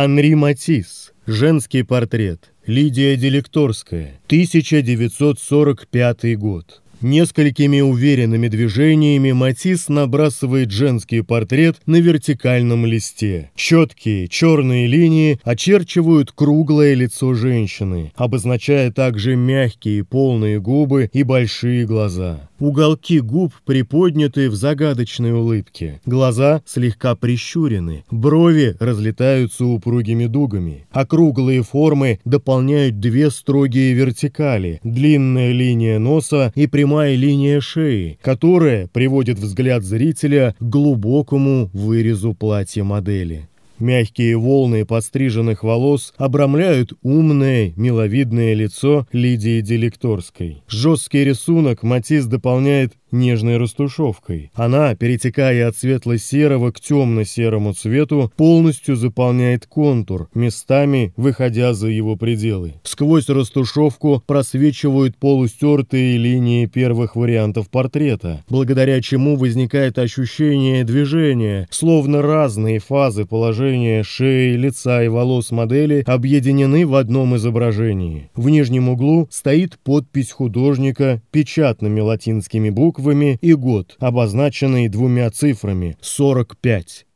Анри Матис. Женский портрет. Лидия Делекторская. 1945 год. Несколькими уверенными движениями Матис набрасывает женский портрет на вертикальном листе. Четкие черные линии очерчивают круглое лицо женщины, обозначая также мягкие полные губы и большие глаза. Уголки губ приподняты в загадочной улыбке. Глаза слегка прищурены, брови разлетаются упругими дугами. Округлые формы дополняют две строгие вертикали, длинная линия носа и прямая линия шеи, которая приводит взгляд зрителя к глубокому вырезу платья модели. Мягкие волны подстриженных волос обрамляют умное, миловидное лицо Лидии Делекторской. Жесткий рисунок Матис дополняет нежной растушевкой. Она, перетекая от светло-серого к темно-серому цвету, полностью заполняет контур, местами выходя за его пределы. Сквозь растушевку просвечивают полустертые линии первых вариантов портрета, благодаря чему возникает ощущение движения, словно разные фазы положения шеи, лица и волос модели объединены в одном изображении. В нижнем углу стоит подпись художника печатными латинскими буквами буквами и год, обозначенный двумя цифрами – 45.